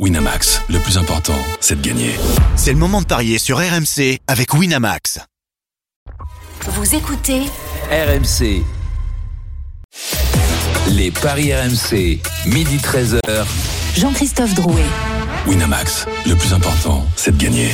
Winamax, le plus important, c'est de gagner. C'est le moment de parier sur RMC avec Winamax. Vous écoutez RMC. Les paris RMC, midi 13h. Jean-Christophe Drouet. Winamax, le plus important, c'est de gagner.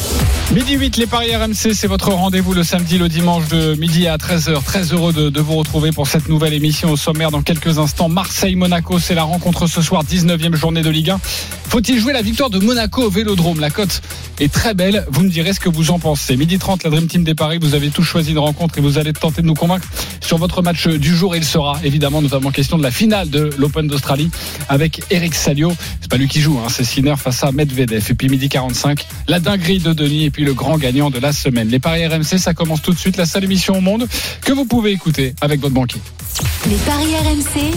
Midi 8, les Paris RMC, c'est votre rendez-vous le samedi, le dimanche de midi à 13h. Très heureux de, vous retrouver pour cette nouvelle émission au sommaire dans quelques instants. Marseille-Monaco, c'est la rencontre ce soir, 19e journée de Ligue 1. Faut-il jouer la victoire de Monaco au Vélodrome? La cote est très belle, vous me direz ce que vous en pensez. Midi 30, la Dream Team des Paris, vous avez tous choisi une rencontre et vous allez tenter de nous convaincre sur votre match du jour. Il sera évidemment notamment question de la finale de l'Open d'Australie avec Eric Salio. C'est pas lui qui joue, hein, c'est Sinner face à Medvedev. Et puis midi 45, la dinguerie de Denis et puis le grand gagnant de la semaine. Les Paris RMC, ça commence tout de suite, la seule émission au monde que vous pouvez écouter avec votre banquier. Les paris RMC.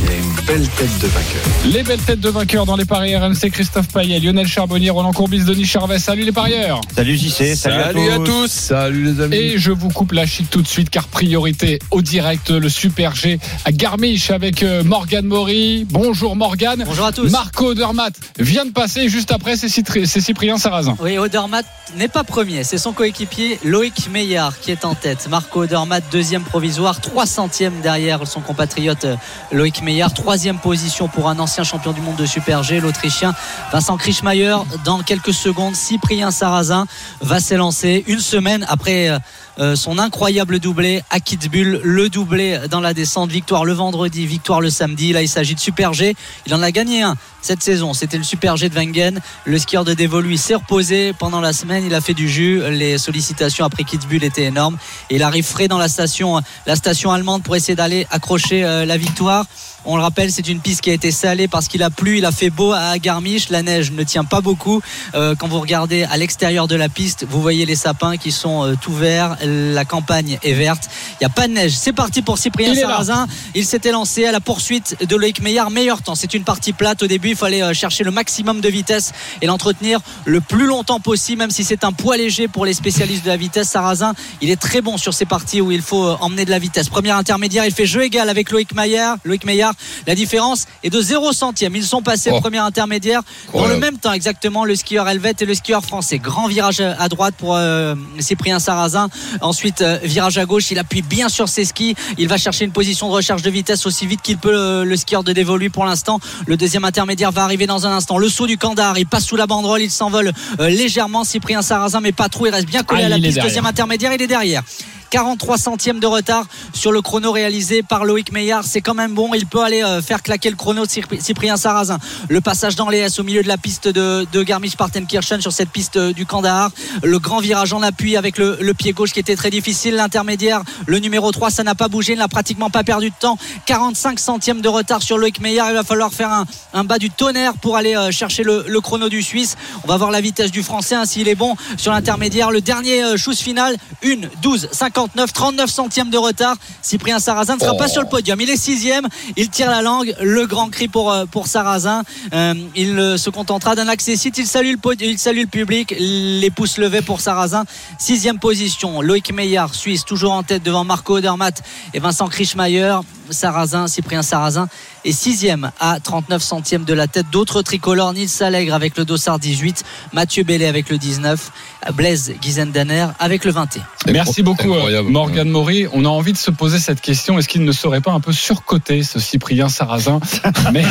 belle tête de vainqueur. Les belles têtes de vainqueurs dans les paris RMC, Christophe Payet, Lionel Charbonnier, Roland Courbis, Denis Charvet. Salut les parieurs Salut JC, salut, à, tous. Salut les amis. Et je vous coupe la chic tout de suite car priorité au direct, le Super G à Garmisch avec euh, Morgane Maury. Bonjour Morgane. Bonjour à tous. Marco Odermatt vient de passer juste après c'est c'est Cyprien Sarrazin. Oui, Odermatt n'est pas premier, c'est son coéquipier Loïc Meillard qui est en tête. Marco Odermatt, deuxième provisoire, 300e derrière son compatriote euh, Loïc Meillard. Troisième position pour un ancien champion du monde de Super G, l'Autrichien Vincent Krischmeier. Dans quelques secondes, Cyprien Sarrazin va s'élancer une semaine après euh, euh, son incroyable doublé à Kitzbühel, le doublé dans la descente, victoire le vendredi, victoire le samedi. Là, il s'agit de Super G. Il en a gagné un cette saison. C'était le Super G de Wengen. Skieur de Devolu s'est reposé pendant la semaine. Il a fait du jus. Les sollicitations après Kitzbühel étaient énormes. Il arrive frais dans la station, la station allemande pour essayer d'aller accrocher euh, la victoire. On le rappelle, c'est une piste qui a été salée parce qu'il a plu, il a fait beau à Garmisch. La neige ne tient pas beaucoup. Euh, quand vous regardez à l'extérieur de la piste, vous voyez les sapins qui sont euh, tout verts. La campagne est verte. Il n'y a pas de neige. C'est parti pour Cyprien Il. Sarrazin. Il s'était lancé à la poursuite de Loïc Meillard. Meilleur temps. C'est une partie plate. Au début, il fallait euh, chercher le maximum de vitesse et l'entretenir le plus longtemps possible, même si c'est un poids léger pour les spécialistes de la vitesse. Sarrazin, il est très bon sur ces parties où il faut emmener de la vitesse. Première intermédiaire, il fait jeu égal avec Loïc Meillard. Loïc Meillard, la différence est de 0 centième. Ils sont passés Oh. premier intermédiaire dans le même temps exactement le skieur helvète et le skieur français. Grand virage à droite pour euh, Cyprien Sarrazin. Ensuite, euh, virage à gauche. Il appuie bien sur ses skis. Il va chercher une position de recherche de vitesse aussi vite qu'il peut euh, le skieur de dévolu pour l'instant. Le deuxième intermédiaire va arriver dans un instant. Le saut du Kandahar. Il passe sous la banderole. Il s'envole euh, légèrement. Cyprien Sarrazin, mais pas trop. Il reste bien collé Ah, à la piste. derrière. Deuxième intermédiaire. Il est derrière. 43 centièmes de retard sur le chrono réalisé par Loïc Meillard. C'est quand même bon. Il peut aller euh, faire claquer le chrono de Cypri- Cyprien Sarrazin. Le passage dans les S au milieu de la piste de, de Garmisch-Partenkirchen sur cette piste euh, du Kandahar. Le grand virage en appui avec le, pied gauche qui était très difficile. L'intermédiaire, le numéro 3, ça n'a pas bougé. Il n'a pratiquement pas perdu de temps. 45 centièmes de retard sur Loïc Meillard. Il va falloir faire un, bas du tonnerre pour aller euh, chercher le, chrono du Suisse. On va voir la vitesse du Français hein, s'il est bon sur l'intermédiaire. Le dernier chose final, 1, 12, 59, 39 centièmes de retard. Cyprien Sarrazin ne sera pas sur le podium. Il est sixième. Il tire la langue. Le grand cri pour, euh, pour Sarrazin. Euh, il euh, se contentera d'un accessite. Il salue le podium, il salue le public. Les pouces levés pour Sarrazin. Sixième position. Loïc Meillard, Suisse, toujours en tête devant Marco Odermatt et Vincent Krischmeier. Sarrazin, Cyprien Sarrazin est sixième à 39 centièmes de la tête. D'autres tricolores, Nils Allègre avec le dossard 18, Mathieu Bellet avec le 19, Blaise Guizendaner avec le 21. Merci beaucoup euh, Incroyable. Morgane Maury. On a envie de se poser cette question. Est-ce qu'il ne serait pas un peu surcoté ce Cyprien Sarrazin Mais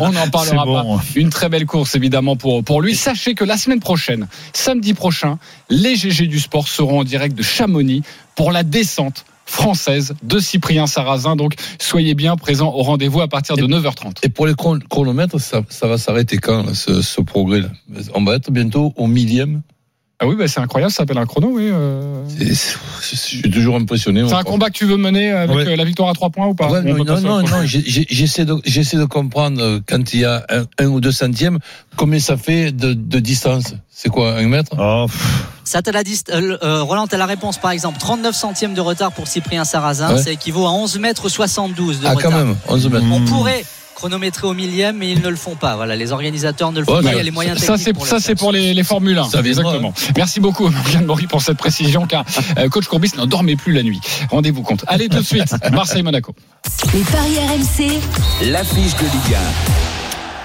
on n'en parlera bon. pas. Une très belle course évidemment pour, pour lui. Sachez que la semaine prochaine, samedi prochain, les GG du sport seront en direct de Chamonix pour la descente française de Cyprien Sarrazin. Donc soyez bien présents au rendez-vous à partir de 9h30. Et pour les chron- chronomètres, ça, ça va s'arrêter quand, là, ce, ce progrès-là? On va être bientôt au millième. Ah oui, bah, c'est incroyable, ça s'appelle un chrono, oui. euh. Je suis toujours impressionné. C'est un combat que tu veux mener avec Ouais. euh, la victoire à 3 points ou pas? Ouais, non, non, non, non, j'essaie de, j'essaie de comprendre euh, quand il y a un, un ou deux centièmes, combien ça fait de, de distance? C'est quoi, un mètre? Ça t'as la dist- euh, euh, Roland, t'as la réponse par exemple. 39 centièmes de retard pour Cyprien Sarrazin. Ouais. Ça équivaut à 11 mètres 72 de Ah, retard. quand même, 11 mètres. On pourrait chronométrer au millième, mais ils ne le font pas. Voilà, les organisateurs ne le font Ouais, pas. Il y a les moyens Ça, techniques c'est pour le ça, c'est pour les, les Formule 1. Ça viendra, Exactement. Merci beaucoup, Morgane Maury, pour cette précision, car euh, coach Courbis n'en dormait plus la nuit. Rendez-vous compte. Allez, tout de suite, Marseille-Monaco. Les paris RMC. L'affiche de Ligue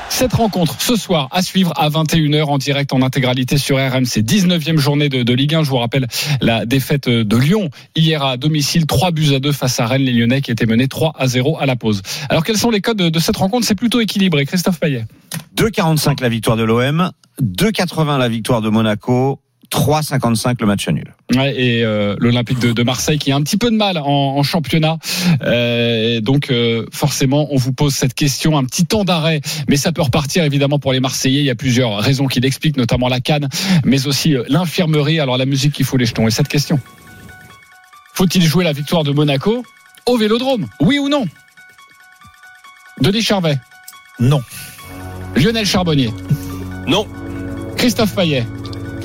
Cette rencontre ce soir à suivre à 21h en direct en intégralité sur RMC. 19e journée de, Ligue 1. Je vous rappelle la défaite de Lyon hier à domicile. 3 buts à 2 face à Rennes. Les Lyonnais qui étaient menés 3 à 0 à la pause. Alors quels sont les codes de, de cette rencontre? C'est plutôt équilibré. Christophe Payet. 2,45 la victoire de l'OM, 2,80 la victoire de Monaco, 3,55 le match nul. Ouais, et euh, l'Olympique de, de Marseille qui a un petit peu de mal en, en championnat. Euh, et donc euh, forcément, on vous pose cette question, un petit temps d'arrêt, mais ça peut repartir évidemment pour les Marseillais. Il y a plusieurs raisons qui l'expliquent, notamment la canne, mais aussi euh, l'infirmerie. Alors la musique qui fout les jetons. Et cette question faut-il jouer la victoire de Monaco au Vélodrome? Oui ou non? Denis Charvet Non. Lionel Charbonnier Non. Christophe Payet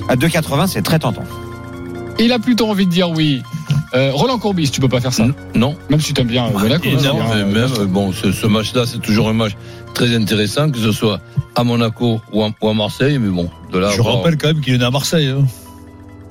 À 2,80 c'est très tentant. Il a plutôt envie de dire oui. Euh, Roland Courbis, tu peux pas faire ça. Non. Même si tu aimes bien euh, Monaco. Non, mais euh, même, euh, bon, ce, ce match-là, c'est toujours un match très intéressant, que ce soit à Monaco ou à, ou à Marseille, mais bon, de là. Je rappelle quand même qu'il est né à Marseille. hein.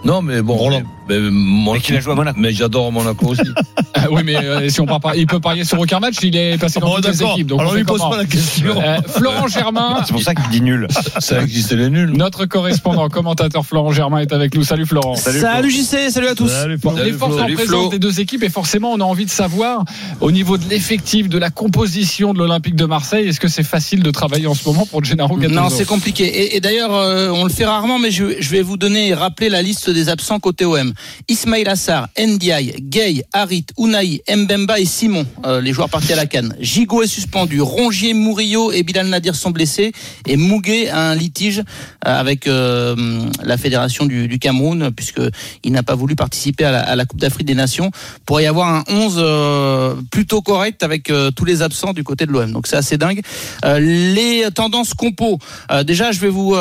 Non, mais bon. Roland. Mais, mais, mon- Mais qu'il a joué à Monaco. Mais j'adore Monaco aussi. Ah oui, mais euh, si on part pas, il peut parier sur aucun match. Il est passé dans Bon, toutes les équipes. Donc on Alors fait lui pose comment pas la question. Euh, Florent Germain, C'est pour ça qu'il dit nul. Ça existe les nuls. notre correspondant, commentateur Florent Germain est avec nous. Salut Florent. Salut, JC, salut à tous. Salut, Flo. les forces en Salut, présence Flo. des deux équipes et forcément on a envie de savoir au niveau de l'effectif, de la composition de l'Olympique de Marseille, est-ce que c'est facile de travailler en ce moment pour Gennaro Gattuso Non, c'est compliqué. Et, et d'ailleurs, euh, on le fait rarement, mais je, je vais vous donner et rappeler la liste des absents côté OM. Ismail Assar, Ndiaye, Gay, Harit, Unai, Mbemba et Simon, euh, les joueurs partis à la canne. Gigot est suspendu. Rongier, Murillo et Bilal Nadir sont blessés. Et Mouguet a un litige euh, avec euh, la fédération du, Cameroun, puisque il n'a pas voulu participer à la, Coupe d'Afrique des Nations. Pour y avoir un 11 euh, plutôt correct avec tous les absents du côté de l'OM. Donc c'est assez dingue. Les tendances compo. Euh, déjà, je vais vous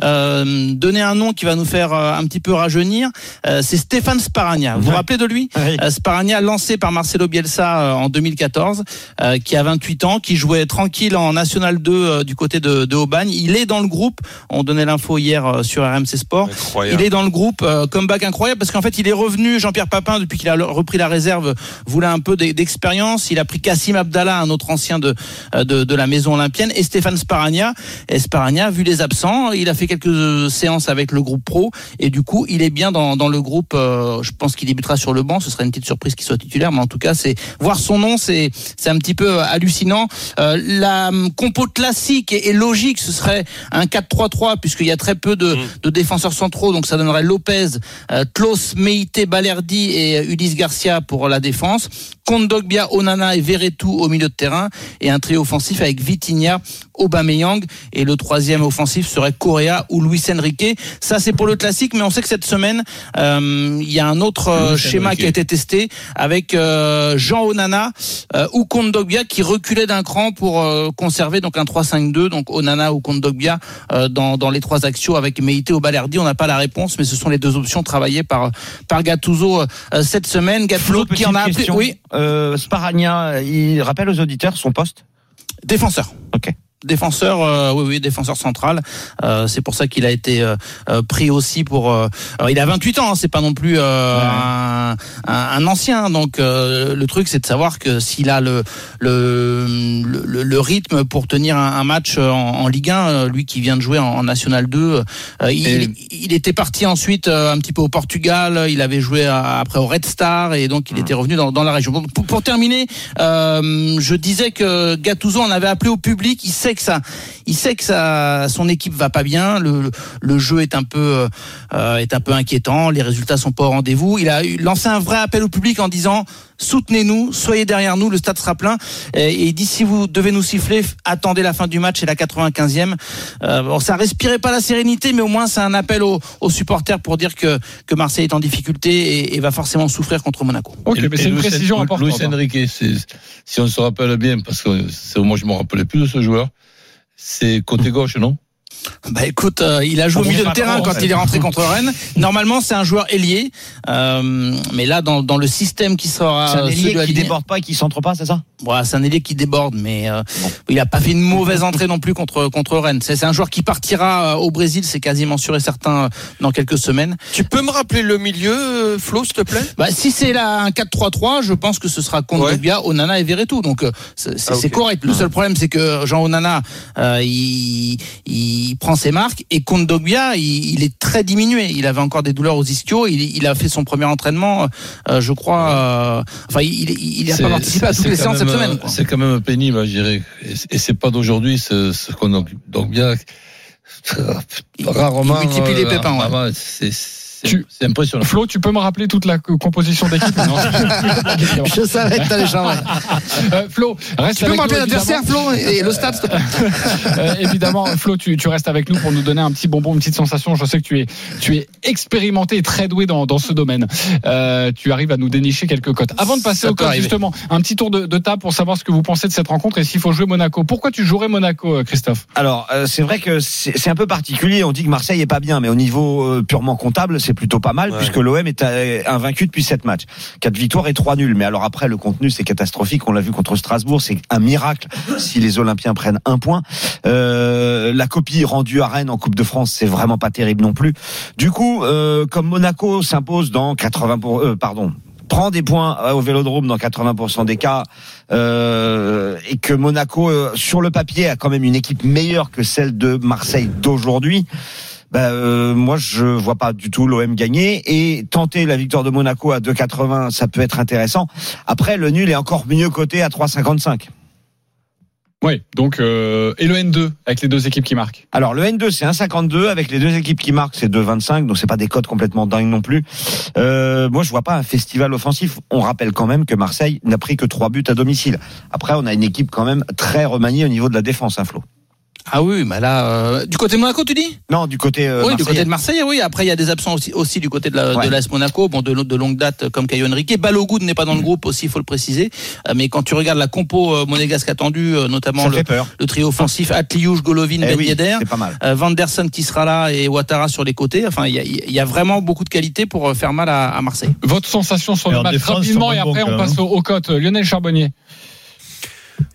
donner un nom qui va nous faire un petit peu rajeunir. C'est Stéphane Sparagna. Vous vous rappelez de lui Oui. Euh, Sparagna, lancé par Marcelo Bielsa euh, en 2014, euh, qui a 28 ans, qui jouait tranquille en National 2 euh, du côté de, de Aubagne. Il est dans le groupe. On donnait l'info hier sur RMC Sport. Il est dans le groupe. comeback incroyable parce qu'en fait, il est revenu. Jean-Pierre Papin, depuis qu'il a repris la réserve, voulait un peu d'e- d'expérience. Il a pris Kassim Abdallah, un autre ancien de, de, de la maison olympienne, et Stéphane Sparagna. Et Sparagna, vu les absents, il a fait quelques séances avec le groupe pro. Et du coup, il est bien dans, dans le groupe. Euh, je pense qu'il débutera sur le banc. Ce serait une petite surprise qu'il soit titulaire. Mais en tout cas, c'est voir son nom, c'est c'est un petit peu euh, hallucinant. Euh, la hum, compo classique et, et logique, ce serait un 4-3-3 puisqu'il y a très peu de, de défenseurs centraux. Donc ça donnerait Lopez, euh, Klaus, Meite, Balerdi et Ulysse Garcia pour la défense. Kondogbia, Onana et Verretou au milieu de terrain et un trio offensif avec Vitinha, Aubameyang. Et le troisième offensif serait Correa ou Luis Enrique. Ça c'est pour le classique, mais on sait que cette semaine euh, il y a un autre euh, schéma Enrique. qui a été testé avec euh, Jean Onana euh, ou Kondogbia qui reculait d'un cran pour euh, conserver donc un 3-5-2 donc Onana ou Kondogbia euh, dans, dans les trois axios avec Meite ou Balerdi. On n'a pas la réponse mais ce sont les deux options travaillées par par Gattuso euh, cette semaine. Gattuso qui en a appelé oui. Euh, Sparagna, il rappelle aux auditeurs son poste? Défenseur. Ok. Défenseur, euh, oui, oui, défenseur central. Euh, c'est pour ça qu'il a été euh, euh, pris aussi pour. euh, alors, il a 28 ans, hein, c'est pas non plus euh, un, un, ancien. Donc euh, le truc, c'est de savoir que s'il a le le, le, le rythme pour tenir un, un match en, en Ligue 1, euh, lui qui vient de jouer en, en National 2, euh, il, il était parti ensuite euh, un petit peu au Portugal. Il avait joué à- après au Red Star et donc il était revenu dans, dans la région. Bon, pour, pour terminer, euh, je disais que Gattuso en avait appelé au public. Il que il sait que son équipe va pas bien. Le, jeu est un peu, euh, est un peu inquiétant. Les résultats sont pas au rendez-vous. Il a lancé un vrai appel au public en disant soutenez-nous, soyez derrière nous, le stade sera plein. Et, si vous devez nous siffler, attendez la fin du match et la 95e. Euh, bon, ça respirait pas la sérénité, mais au moins c'est un appel aux, aux supporters pour dire que, que Marseille est en difficulté et, et va forcément souffrir contre Monaco. Ok, Et- mais c'est une précision importante. Luis Enrique, c'est- si on se rappelle bien, parce que c'est- moi je me rappelais plus de ce joueur, c'est côté gauche, non? Bah écoute, euh, il a joué au On milieu de terrain en quand fait. il est rentré contre Rennes. Normalement, c'est un joueur ailier, euh, mais là, dans, dans le système qui sera C'est un euh, ailier qui Aligné- déborde pas et qui centre pas, c'est ça? Ouais, c'est un ailier qui déborde, mais euh, il a pas fait une mauvaise entrée non plus contre contre Rennes. C'est c'est un joueur qui partira euh, au Brésil, c'est quasiment sûr et certain euh, dans quelques semaines. Tu peux me rappeler le milieu, euh, Flo, s'il te plaît? Bah, si c'est là un 4-3-3, je pense que ce sera Kondogbia, Onana et Verretou. Donc euh, c'est c'est- Ah, c'est correct. Le seul problème, c'est que Jean Onana, euh, il, il prend ses marques et Kondogbia, il, il est très diminué. Il avait encore des douleurs aux ischios. Il, il a fait son premier entraînement, euh, je crois. euh, enfin, il, il, a pas participé à toutes les séances quand cette même, semaine. euh. C'est quand même pénible, je dirais. Et c'est- Et c'est pas d'aujourd'hui, ce, ce bien. Rarement. il multiplie les euh, pépins, ouais. c'est- Tu- c'est impressionnant. Flo, tu peux me rappeler toute la composition d'équipe Je savais que t'allais changer. Euh, Flo, reste Tu peux avec me rappeler nous, l'adversaire. Flo, et et le stade, s'il te plaît Euh, évidemment, Flo, tu, tu restes avec nous pour nous donner un petit bonbon, une petite sensation. Je sais que tu es, tu es expérimenté et très doué dans, dans ce domaine. Euh, tu arrives à nous dénicher quelques cotes. Avant de passer Ça au peut cotes, justement, un petit tour de, de table pour savoir ce que vous pensez de cette rencontre et s'il faut jouer Monaco. Pourquoi tu jouerais Monaco, euh, Christophe? Alors, euh, c'est vrai que c'est un peu particulier. On dit que Marseille est pas bien, mais au niveau euh, purement comptable, c'est plutôt pas mal, Ouais. puisque l'OM est invaincu depuis sept matchs. Quatre victoires et trois nuls. Mais alors après, le contenu, c'est catastrophique. On l'a vu contre Strasbourg. C'est un miracle si les Olympiens prennent un point. Euh, la copie rendue à Rennes en Coupe de France, c'est vraiment pas terrible non plus. Du coup, euh, comme Monaco s'impose dans 80 pour, euh, pardon, prend des points euh, au Vélodrome dans 80% des cas euh, et que Monaco euh, sur le papier a quand même une équipe meilleure que celle de Marseille d'aujourd'hui. Bah, euh, moi, je vois pas du tout l'OM gagner et tenter la victoire de Monaco à 2,80, ça peut être intéressant. Après, le nul est encore mieux coté à 3,55. Oui, donc euh, et le N2 avec les deux équipes qui marquent? Alors le N2 c'est 1,52 avec les deux équipes qui marquent c'est 2,25 donc c'est pas des codes complètement dingues non plus. Euh, moi je vois pas un festival offensif. On rappelle quand même que Marseille n'a pris que trois buts à domicile. Après on a une équipe quand même très remaniée au niveau de la défense, hein, Flo. Ah oui, mais là, euh, du côté de Monaco, tu dis? Non, du côté euh, oui, du côté de Marseille, oui. Après, il y a des absents aussi, aussi du côté de la- Ouais. de l'AS Monaco, bon, de, de longue date euh, comme Caio Henrique. Balogun n'est pas dans le groupe aussi, il faut le préciser. Euh, Mais quand tu regardes la compo euh, monégasque attendue, euh, notamment le, fait peur. le trio offensif Atliouche, Golovin, Eh Ben oui, Yedder, c'est pas mal. euh, Vanderson qui sera là et Ouattara sur les côtés. Enfin, il y a, il y a vraiment beaucoup de qualité pour faire mal à, à Marseille. Votre sensation sur Et le match rapidement et après on passe même. au, au cotes. Lionel Charbonnier.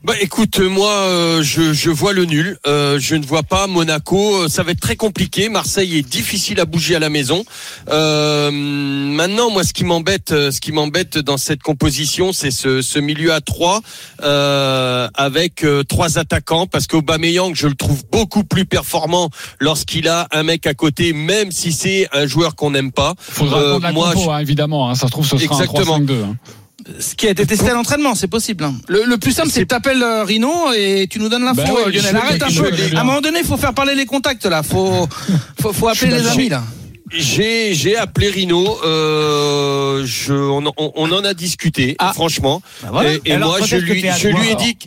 Bah écoute, euh, moi euh, je, je vois le nul. Euh, je ne vois pas Monaco. Euh, Ça va être très compliqué. Marseille est difficile à bouger à la maison. Euh, maintenant, moi, ce qui m'embête, euh, ce qui m'embête dans cette composition, c'est ce, ce milieu à trois euh, avec trois attaquants. Parce qu'Aubameyang, je le trouve beaucoup plus performant lorsqu'il a un mec à côté, même si c'est un joueur qu'on n'aime pas. Faudra Euh, la moi, compo, je- hein, évidemment. hein. ça se trouve, ce sera Exactement. un 3-5-2. hein. Ce qui a été testé à l'entraînement, c'est possible. hein. Le, le plus simple, c'est que t'appelles euh, Rino et tu nous donnes l'info, Ben ouais, euh, Lionel. Arrête un peu. À un moment donné, il faut faire parler les contacts là. Faut, faut, faut appeler les amis là. J'ai j'ai appelé Rino. Euh, je, on, on- on en a discuté, Ah. franchement. voilà. Et, et Alors, moi, je lui, je lui ai dit.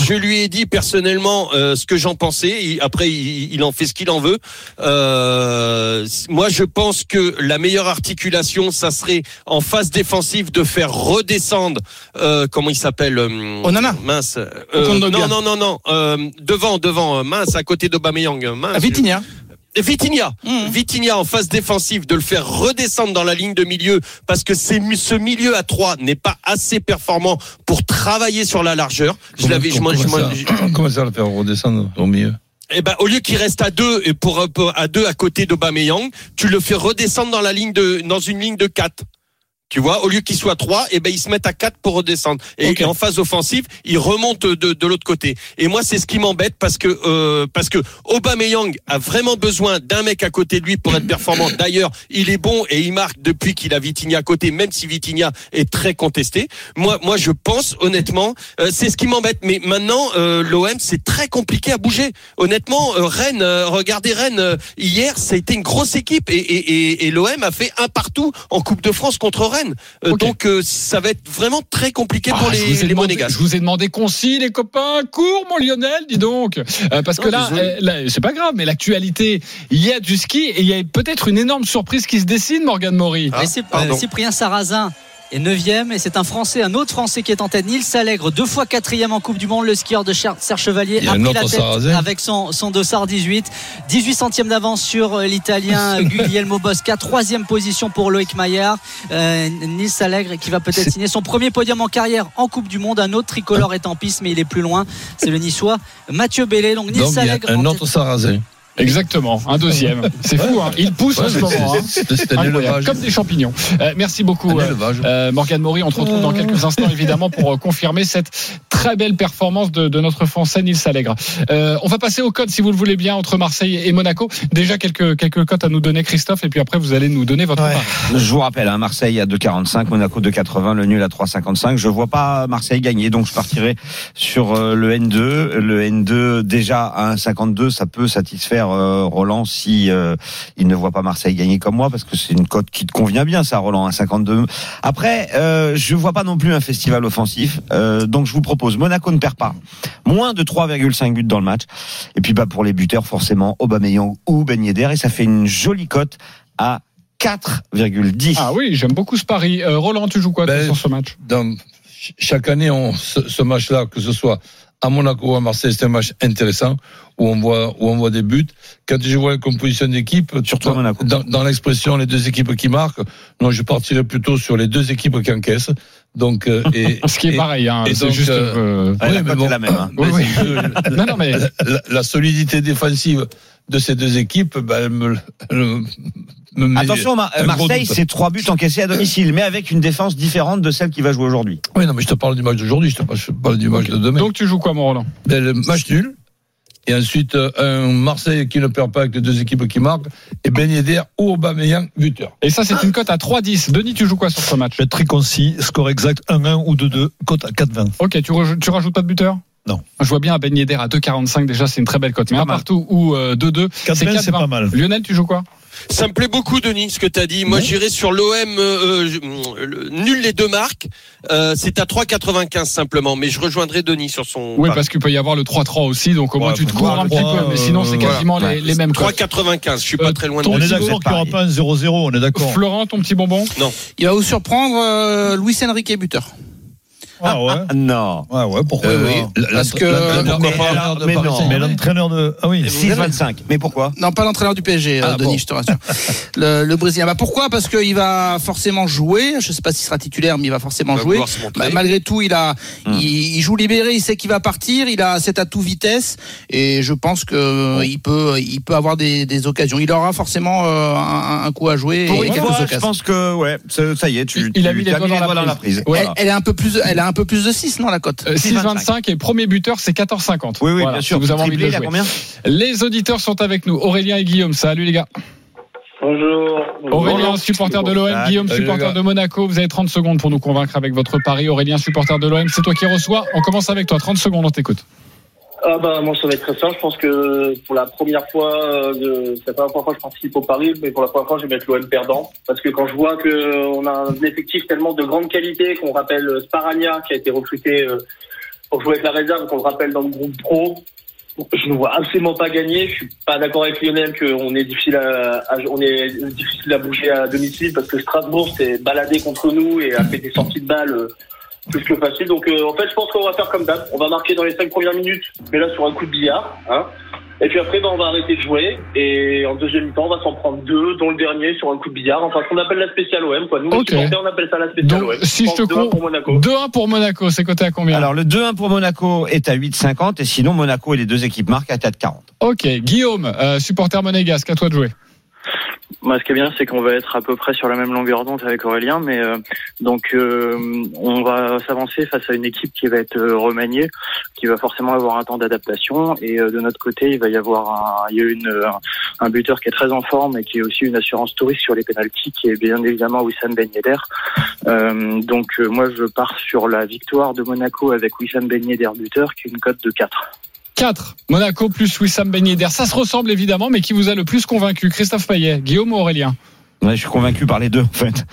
Je lui ai dit personnellement euh, ce que j'en pensais. Il- après, il, il en fait ce qu'il en veut. Euh, moi, je pense que la meilleure articulation, ça serait en phase défensive de faire redescendre. Euh, comment il s'appelle euh, Onana. Mince. Kondogbia. non, non, non, non. Euh, devant, devant. euh, Mince, à côté d'Aubameyang. Mince. Ah, Vitinha. Vitinha, Mhm. Vitinha en phase défensive, de le faire redescendre dans la ligne de milieu parce que c'est ce milieu à 3 n'est pas assez performant pour travailler sur la largeur. Je l'avais, je m'en- je comment, m'en- ça, je- comment ça le faire redescendre au milieu eh ben, au lieu qu'il reste à deux et pour, pour- à deux à côté d'Aubameyang, tu le fais redescendre dans la ligne de, dans une ligne de 4. Tu vois, au lieu qu'il soit 3, eh ben, ils se mettent à 4 pour redescendre. Et, et en phase offensive, ils remontent de, de l'autre côté. Et moi, c'est ce qui m'embête parce que, euh, parce que Aubameyang a vraiment besoin d'un mec à côté de lui pour être performant. D'ailleurs, il est bon et il marque depuis qu'il a Vitinha à côté, même si Vitinha est très contesté. Moi, moi, je pense, honnêtement, euh, c'est ce qui m'embête. Mais maintenant, euh, l'OM, c'est très compliqué à bouger. Honnêtement, euh, Rennes, euh, regardez Rennes, euh, hier, ça a été une grosse équipe et, et, et, et l'OM a fait un partout en Coupe de France contre Rennes. Euh. Donc, euh, ça va être vraiment très compliqué pour Ah, je, les, les demandé, Monégasques. je vous ai demandé concis, les copains. Cours, mon Lionel, dis donc. Euh, parce que là, c'est pas grave, mais l'actualité, il y a du ski et il y a peut-être une énorme surprise qui se dessine, Morgan Maury. Ah, Mais c'est pardon. Cyprien Sarrazin est 9 et c'est un Français, un autre Français qui est en tête. Nils Allègre, deux fois quatrième en Coupe du Monde. Le skieur de Serge Chevalier a pris la tête Sarrazin. avec son, son dossard 18. 18 centièmes d'avance sur euh, l'Italien Guglielmo Bosca. Troisième position pour Loïc Maillard. Euh, Nils Allègre qui va peut-être signer son premier podium en carrière en Coupe du Monde. Un autre tricolore est en piste, mais il est plus loin. C'est le Niçois Mathieu Bellet. Donc Nils Allègre un autre sarrasin. Exactement, un deuxième. C'est fou, hein. il pousse Ouais, en ce moment. hein. Comme des champignons. Euh, merci beaucoup. Euh. Euh, Morgane Maury, on te retrouve dans quelques instants évidemment pour euh, confirmer cette très belle performance de, de notre Français Nils Allègre. Euh, on va passer au code si vous le voulez bien entre Marseille et Monaco. Déjà quelques quelques cotes à nous donner Christophe et puis après vous allez nous donner votre Ouais. pari. Je vous rappelle, hein, Marseille à 2,45, Monaco 2,80, le nul à 3,55. Je vois pas Marseille gagner, donc je partirai sur le N2. Le N2 déjà à 1,52, ça peut satisfaire euh, Roland si euh, il ne voit pas Marseille gagner comme moi, parce que c'est une cote qui te convient bien, ça, Roland, 1,52. Après, euh, je vois pas non plus un festival offensif, euh, donc je vous propose Monaco ne perd pas, moins de 3,5 buts dans le match. Et puis bah pour les buteurs, forcément, Aubameyang ou Ben Yedder, et ça fait une jolie cote à 4,10. Ah oui, j'aime beaucoup ce pari. Euh, Roland, tu joues quoi Ben, sur ce match? dans- chaque année, on, ce, ce match-là, que ce soit à Monaco ou à Marseille, c'est un match intéressant où on voit où on voit des buts. Quand je vois la composition d'équipe, Surtout dans, dans, dans l'expression les deux équipes qui marquent, non, je partirais plutôt sur les deux équipes qui encaissent. Donc, euh, et, Ce qui est et- pareil, hein, c'est juste. euh, euh, Ouais, la mais cote bon. est la même. hein. Oui, mais oui. c'est que Non, non, mais la, la- la solidité défensive de ces deux équipes, elle me, elle me met Attention, Marseille, c'est trois buts encaissés à domicile, mais avec une défense différente de celle qui va jouer aujourd'hui. Oui, non, mais je te parle du match d'aujourd'hui, je te parle, je te parle du match de demain. donc tu joues quoi, mon Roland Ben, le match nul. Et ensuite, euh, un Marseille qui ne perd pas avec les deux équipes qui marquent. Et Ben Yedder ou Aubameyang, buteur. Et ça, c'est une cote à 3-10. Denis, tu joues quoi sur ce match? Je vais être très concis, score exact 1-1 ou 2-2, cote à 4-20. Ok, tu, tu rajoutes pas de buteur? Non. Je vois bien à Ben Yedder à 2,45 déjà, c'est une très belle cote. Mais pas un mal. partout ou euh, 2-2, c'est 4-20, c'est 4-20. pas mal. Lionel, tu joues quoi? Ça me plaît beaucoup, Denis, ce que tu as dit. Moi, j'irai sur l'OM euh, euh, nul les deux marques. Euh, c'est à 3,95 simplement, mais je rejoindrai Denis sur son. Oui, parce qu'il peut y avoir le 3-3 aussi, donc au moins Ouais, tu te cours un petit peu, mais sinon c'est quasiment voilà. les, les mêmes cotes. 3,95. Je suis pas Euh, très loin de On est d'accord qu'il n'y aura pas un 0-0, on est d'accord. Florent, ton petit bonbon? Il va vous surprendre, euh, Luis Enrique buteur. Ah ouais Non. Ouais, ouais, pourquoi Euh, pas la- Parce que- l'entraîneur Mais de mais non. Mais l'entraîneur de. Ah oui. 6,25. Mais pourquoi Non, pas l'entraîneur du PSG, Ah, Denis, bon. je te rassure. le, le Brésilien. Bah, pourquoi? Parce qu'il va forcément jouer. Je sais pas s'il sera titulaire, mais il va forcément Il va jouer. Bah, malgré tout, il a, il, il joue libéré, il sait qu'il va partir, il a cet atout vitesse, et je pense que euh, il peut, il peut avoir des, des occasions. Il aura forcément euh, un, un coup à jouer Pour et une quelques fois, je occasions. pense que, ouais, ça y est, tu, Il- tu- a mis les tu doigts dans la prise. Elle est un peu plus, elle a un peu plus de 6, non, la cote Euh, 6,25 et premier buteur c'est 14,50. Oui, oui, Voilà, bien sûr. Si vous avez envie de le jouer. Les auditeurs sont avec nous, Aurélien et Guillaume. Salut les gars. Bonjour. Aurélien, supporter de l'OM. Guillaume, supporter de Monaco. Vous avez 30 secondes pour nous convaincre avec votre pari. Aurélien, supporter de l'OM, c'est toi qui reçois. On commence avec toi. 30 secondes, on t'écoute. Ah bah moi ça va être très simple. Je pense que pour la première fois, euh, de, c'est la première fois que je participe au Paris, mais pour la première fois je vais mettre l'OM perdant. Parce que quand je vois que on a un effectif tellement de grande qualité qu'on rappelle Sparagna qui a été recruté euh, pour jouer avec la réserve, qu'on le rappelle dans le groupe pro. Je ne vois absolument pas gagner. Je suis pas d'accord avec Lionel qu'on est difficile à, à- on est difficile à bouger à domicile parce que Strasbourg s'est baladé contre nous et a fait des sorties de balles euh, plus que facile. Donc euh, en fait, je pense qu'on va faire comme d'hab. On va marquer dans les cinq premières minutes, mais là sur un coup de billard. Hein. Et puis après, ben, on va arrêter de jouer. Et en deuxième mi-temps, on va s'en prendre deux, dont le dernier sur un coup de billard. Enfin, ce qu'on appelle la spéciale OM. Quoi. Nous, les Ok. supporters, on appelle ça la spéciale Donc, OM. si je te pense 2-1 cours, pour Monaco. 2-1 pour Monaco, c'est coté à combien Alors, le 2-1 pour Monaco est à 8,50 et sinon, Monaco et les deux équipes marquent à 4,40. Ok, Guillaume, euh, supporter monégasque, à toi de jouer. Moi, ce qui est bien, c'est qu'on va être à peu près sur la même longueur d'onde avec Aurélien, mais euh, donc euh, on va s'avancer face à une équipe qui va être euh, remaniée, qui va forcément avoir un temps d'adaptation, et de notre côté, il va y avoir un, a un, buteur qui est très en forme et qui est aussi une assurance touriste sur les pénalties, qui est bien évidemment Wissam Ben Yedder. Donc moi, je pars sur la victoire de Monaco avec Wissam Ben Yedder buteur, qui est une cote de 4. 4. Monaco plus Wissam Ben Yedder. Ça se ressemble évidemment, mais qui vous a le plus convaincu? Christophe Payet, Guillaume ou Aurélien? Ouais, je suis convaincu par les deux, en fait.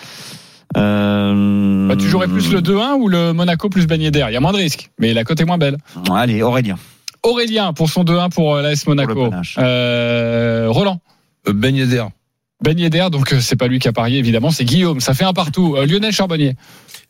Euh... bah, Tu jouerais plus le 2-1 ou le Monaco plus Ben Yedder? Il y a moins de risques, mais la cote est moins belle. Allez, Aurélien. Aurélien pour son 2-1 pour euh, l'AS Monaco. Euh, Roland Euh, Ben Yedder. Ben Yedder, donc euh, c'est pas lui qui a parié évidemment, c'est Guillaume. Ça fait un partout. Euh, Lionel Charbonnier.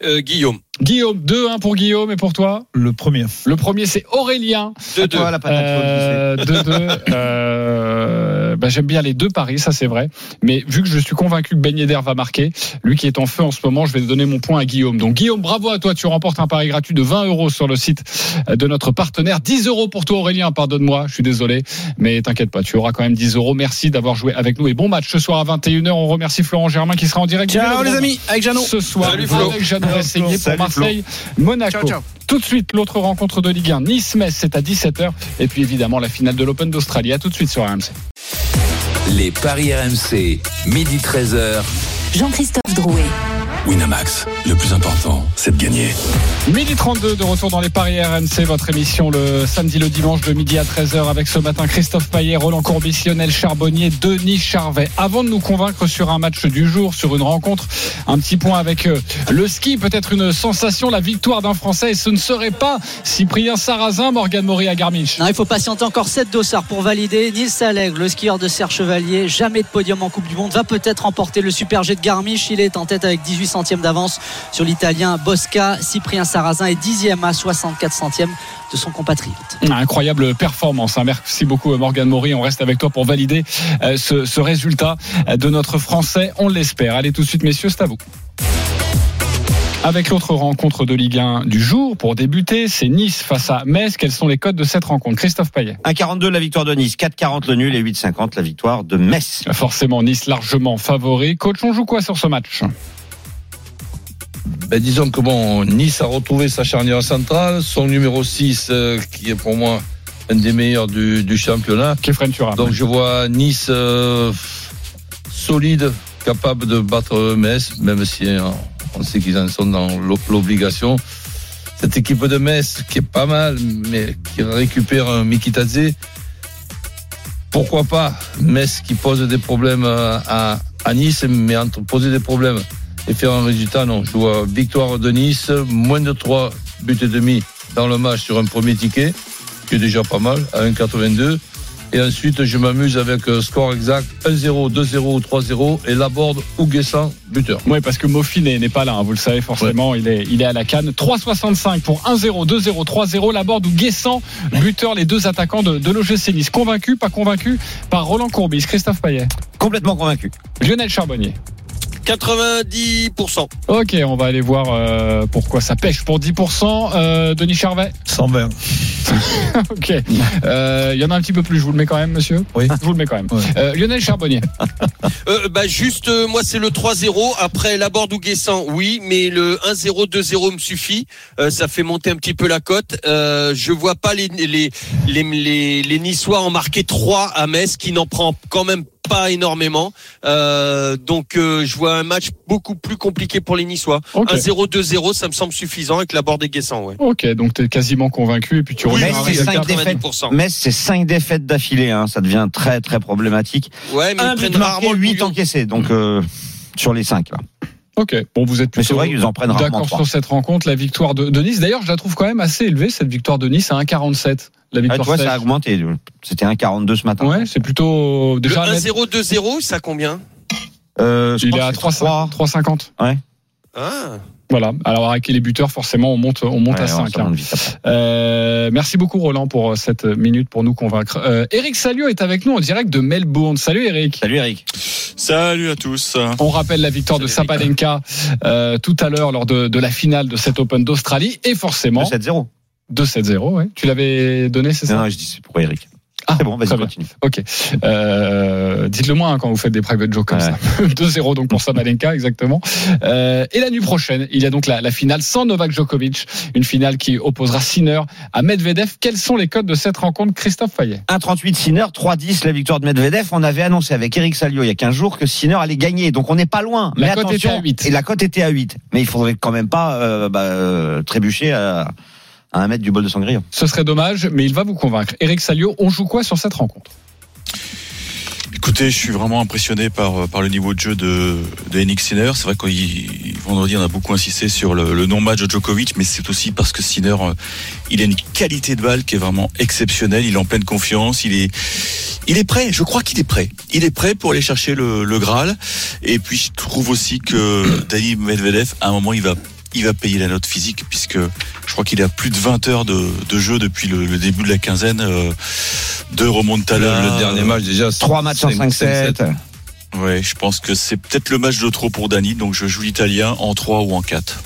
Euh, Guillaume. Guillaume, 2-1 pour Guillaume et pour toi Le premier. Le premier c'est Aurélien. 2-2. Toi, la patate Euh, 2-2. Euh, bah, J'aime bien les deux paris, ça c'est vrai. Mais vu que je suis convaincu que Ben Yedder va marquer, lui qui est en feu en ce moment, je vais donner mon point à Guillaume. Donc Guillaume, bravo à toi, tu remportes un pari gratuit de 20 euros sur le site de notre partenaire. 10 euros pour toi Aurélien, pardonne-moi, je suis désolé. Mais t'inquiète pas, tu auras quand même 10 euros. Merci d'avoir joué avec nous et bon match ce soir à 21h. On remercie Florent Germain qui sera en direct. Ciao les amis, avec Jeannot. ce soir Salut, Flo. avec Jeannot Marseille Monaco. Ciao, ciao. Tout de suite l'autre rencontre de Ligue 1 Nice-Metz c'est à 17h et puis évidemment la finale de l'Open d'Australie. À tout de suite sur RMC. Les paris RMC, midi 13h. Jean-Christophe Drouet. Winamax, le plus important, c'est de gagner. Midi 32 de retour dans les paris RMC, votre émission le samedi, le dimanche de midi à 13h avec ce matin Christophe Payet, Roland Courbis, Lionel Charbonnier, Denis Charvet. Avant de nous convaincre sur un match du jour, sur une rencontre, un petit point avec euh, le ski, peut-être une sensation, la victoire d'un Français et ce ne serait pas Cyprien Sarrazin, Morgan Maury à Garmisch. Non, il faut patienter encore 7 dossards pour valider. Nils Allègre, le skieur de Serre Chevalier, jamais de podium en Coupe du Monde, va peut-être remporter le Super G de Garmisch. Il est en tête avec 18 centièmes d'avance sur l'Italien Bosca. Cyprien Sarrazin est dixième à 64 centièmes de son compatriote. Incroyable performance. hein. Merci beaucoup Morgan Maury. On reste avec toi pour valider euh, ce, ce résultat de notre Français. On l'espère. Allez tout de suite messieurs, c'est à vous. Avec l'autre rencontre de Ligue 1 du jour, pour débuter, c'est Nice face à Metz. Quels sont les codes de cette rencontre? Christophe Payet 1,42 la victoire de Nice, 4,40 le nul et 8,50 la victoire de Metz. Forcément, Nice largement favori. Coach, on joue quoi sur ce match? Ben, disons que bon, Nice a retrouvé sa charnière centrale, son numéro 6, euh, qui est pour moi un des meilleurs du, du championnat. Turam. Donc je vois Nice euh, solide, capable de battre Metz, même si euh, on sait qu'ils en sont dans l'o- l'obligation. Cette équipe de Metz qui est pas mal, mais qui récupère un Mikitadze. Pourquoi pas Metz qui pose des problèmes euh, à, à Nice, mais entre poser des problèmes et faire un résultat, non. Je vois victoire de Nice, moins de 3 buts et demi dans le match sur un premier ticket, qui est déjà pas mal, à 1,82. Et ensuite, je m'amuse avec euh, score exact 1-0, 2-0 ou 3-0 et Laborde ou Guessant, buteur. Oui, parce que Mofi n'est pas là, hein, vous le savez forcément, il, est, il est à la canne. 3,65 pour 1-0, 2-0, 3-0. La board ou Guessant, buteur, les deux attaquants de, de l'OGC Nice. Convaincu, pas convaincu par Roland Courbis, Christophe Payet, Complètement convaincu. Lionel Charbonnier. 90%. Ok, on va aller voir euh, pourquoi ça pêche pour 10%. Euh, Denis Charvet 120. Ok. Euh, Il y en a un petit peu plus, je vous le mets quand même, monsieur Oui. Je vous le mets quand même. Ouais. Euh, Lionel Charbonnier. Euh, bah juste, euh, moi c'est le 3-0. Après la ou Guessant, oui, mais le 1-0, 2-0 me suffit. Euh, ça fait monter un petit peu la cote. Euh, je vois pas les les les les, les Niçois en marquer 3 à Metz, qui n'en prend quand même pas énormément. Euh, donc euh, je vois un match beaucoup plus compliqué pour les Niçois. Ok. 1-0, 2-0, ça me semble suffisant avec la et Guessant, ouais. Ok, donc tu es quasiment convaincu et puis tu Oui, Metz, un c'est résultat. 5 défaites. 90%. Metz, c'est 5 défaites d'affilée. Hein. Ça devient très, très problématique. Ouais, mais Un ils but prennent marqué, rarement le 8 bouillon. encaissés. Donc, euh, sur les 5. Là. Ok, bon, vous êtes plutôt vrai qu'ils en prennent rarement d'accord 3. sur cette rencontre, la victoire de, de Nice. D'ailleurs, je la trouve quand même assez élevée, cette victoire de Nice à 1,47. La Ah, victoire tu vois, ça a augmenté. C'était 1,42 ce matin. Ouais, c'est plutôt Le déjà. 1-0, 2-0, ça combien Euh, je il est à que c'est 3,50. 3,50. Ah. Voilà. Alors avec les buteurs, forcément, on monte, on monte Ouais, à ouais, 5. ça monte vite après. Euh, merci beaucoup Roland pour cette minute pour nous convaincre. Euh, Eric Salio est avec nous en direct de Melbourne. Salut Eric. Salut Eric. Salut à tous. On rappelle la victoire de Salut, Eric. Sabalenka euh, tout à l'heure lors de, de la finale de cet Open d'Australie et forcément 7-0. 2-7-0. Ouais. Tu l'avais donné, c'est ça? Non, je dis c'est pour Eric. Ah, C'est bon, vas-y, continue. Ok. Euh, Dites-le moi hein, quand vous faites des private jokes comme Ouais. ça. 2-0 donc pour Sabalenka, exactement. Euh, et la nuit prochaine, il y a donc la, la finale sans Novak Djokovic, une finale qui opposera Sinner à Medvedev. Quels sont les codes de cette rencontre, Christophe Fayet? 1,38 Sinner, 3,10 la victoire de Medvedev. On avait annoncé avec Eric Salio il y a 15 jours que Sinner allait gagner. Donc on n'est pas loin. La Mais cote attention, était à 8. Et la cote était à 8. Mais il faudrait quand même pas euh, bah, trébucher à, à un mètre du bol de Sangrillon. Ce serait dommage, mais il va vous convaincre. Eric Salio, on joue quoi sur cette rencontre? Écoutez, je suis vraiment impressionné par, par le niveau de jeu de, de Sinner. C'est vrai que vendredi, on a beaucoup insisté sur le, le non-match de Djokovic, mais c'est aussi parce que Sinner, euh, il a une qualité de balle qui est vraiment exceptionnelle. Il est en pleine confiance. Il est, Il est prêt, je crois qu'il est prêt. Il est prêt pour aller chercher le, le Graal. Et puis je trouve aussi que Dani Medvedev, à un moment, il va, il va payer la note physique puisque je crois qu'il a plus de 20 heures de, de jeu depuis le, le début de la quinzaine euh, de remontada. Le dernier match, déjà, Trois matchs en 5-7. Ouais, je pense que c'est peut-être le match de trop pour Dani, donc je joue l'italien en 3 ou en 4.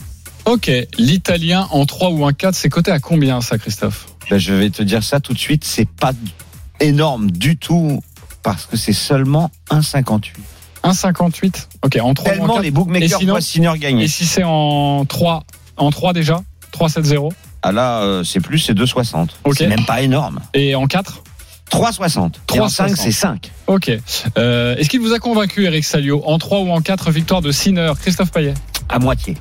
Ok, l'italien en 3 ou en 4, c'est coté à combien ça, Christophe? Ben, je vais te dire ça tout de suite, c'est pas énorme du tout parce que c'est seulement 1,58. 1,58 Ok, en 3 ou en Tellement 4. les Et bookmakers voient Sinner gagner. Et si c'est en 3, en 3 déjà 3-7-0 Ah là, euh, c'est plus, c'est 2,60. Ok. C'est même pas énorme. Et en 4 3,60. Et en 5, 3,60. c'est 5. Ok. Euh, Est-ce qu'il vous a convaincu, Eric Salio? En 3 ou en 4, victoire de Sinner, Christophe Payet? À moitié.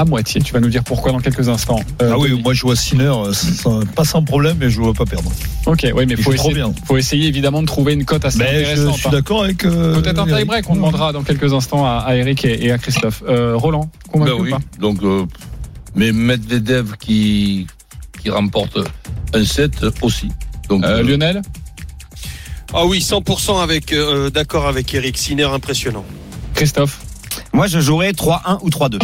À moitié. Tu vas nous dire pourquoi dans quelques instants. Euh, Ah oui, moi je vois Sinner, euh, sans- pas sans problème, mais je ne vois pas perdre. Ok, oui, mais Il faut essayer, faut essayer évidemment de trouver une cote assez Mais je intéressante. suis hein. d'accord avec. euh, Peut-être un tie-break, on demandera dans quelques instants à, à Eric et, et à Christophe. Euh, Roland, convaincu Ben oui. ou pas Donc, euh, mais Medvedev qui, qui remporte un set aussi. Donc, Euh, euh, Lionel Ah oui, 100% avec euh, d'accord avec Eric Sinner, impressionnant. Christophe Moi, je jouerais 3-1 ou 3-2.